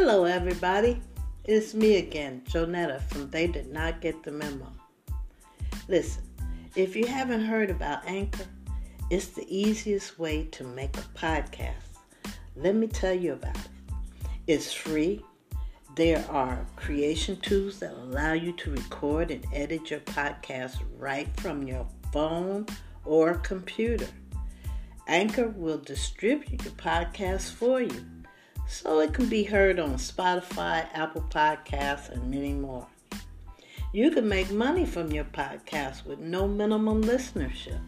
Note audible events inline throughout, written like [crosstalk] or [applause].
Hello, everybody. It's me again, Jonetta from They Did Not Get the Memo. Listen, if you haven't heard about Anchor, it's the easiest way to make a podcast. Let me tell you about it. It's free. There are creation tools that allow you to record and edit your podcast right from your phone or computer. Anchor will distribute your podcast for you so it can be heard on Spotify, Apple Podcasts, and many more. You can make money from your podcast with no minimum listenership.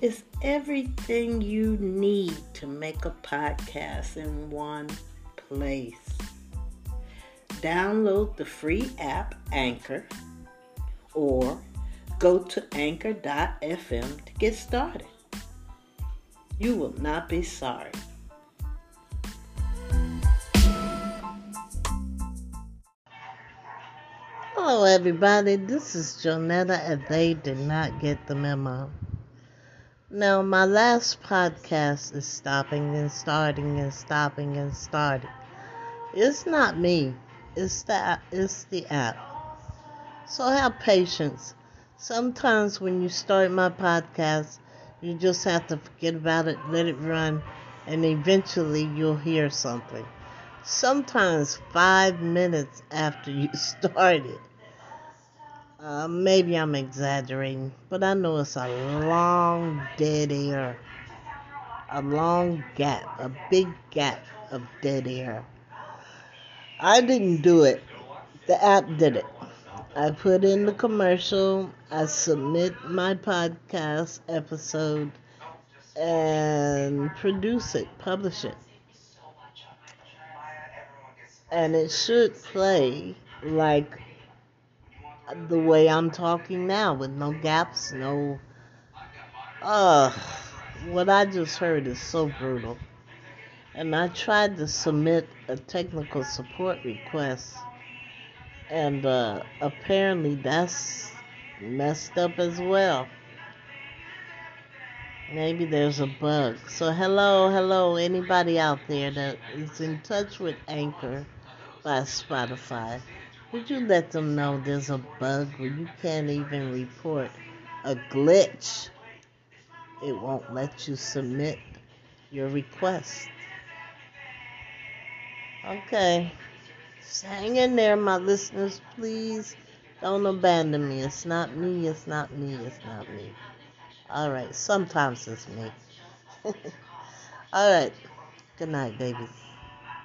It's everything you need to make a podcast in one place. Download the free app Anchor or go to anchor.fm to get started. You will not be sorry. Hello, everybody. This is Jonetta, and they did not get the memo. Now, my last podcast is stopping and starting and stopping and starting. It's not me. It's the it's the app. So have patience. Sometimes when you start my podcast, you just have to forget about it, let it run, and eventually you'll hear something. Sometimes five minutes after [laughs] you started. Uh, maybe I'm exaggerating, but I know it's a long dead air. A long gap, a big gap of dead air. I didn't do it. The app did it. I put in the commercial, I submit my podcast episode, and produce it, publish it. And it should play like the way I'm talking now with no gaps, no. Uh, what I just heard is so brutal. And I tried to submit a technical support request, and uh, apparently that's messed up as well. Maybe there's a bug. So, hello, hello, anybody out there that is in touch with Anchor by Spotify. Would you let them know there's a bug where you can't even report a glitch? It won't let you submit your request. Okay. Just hang in there, my listeners. Please don't abandon me. It's not me. It's not me. It's not me. All right. Sometimes it's me. [laughs] All right. Good night, babies.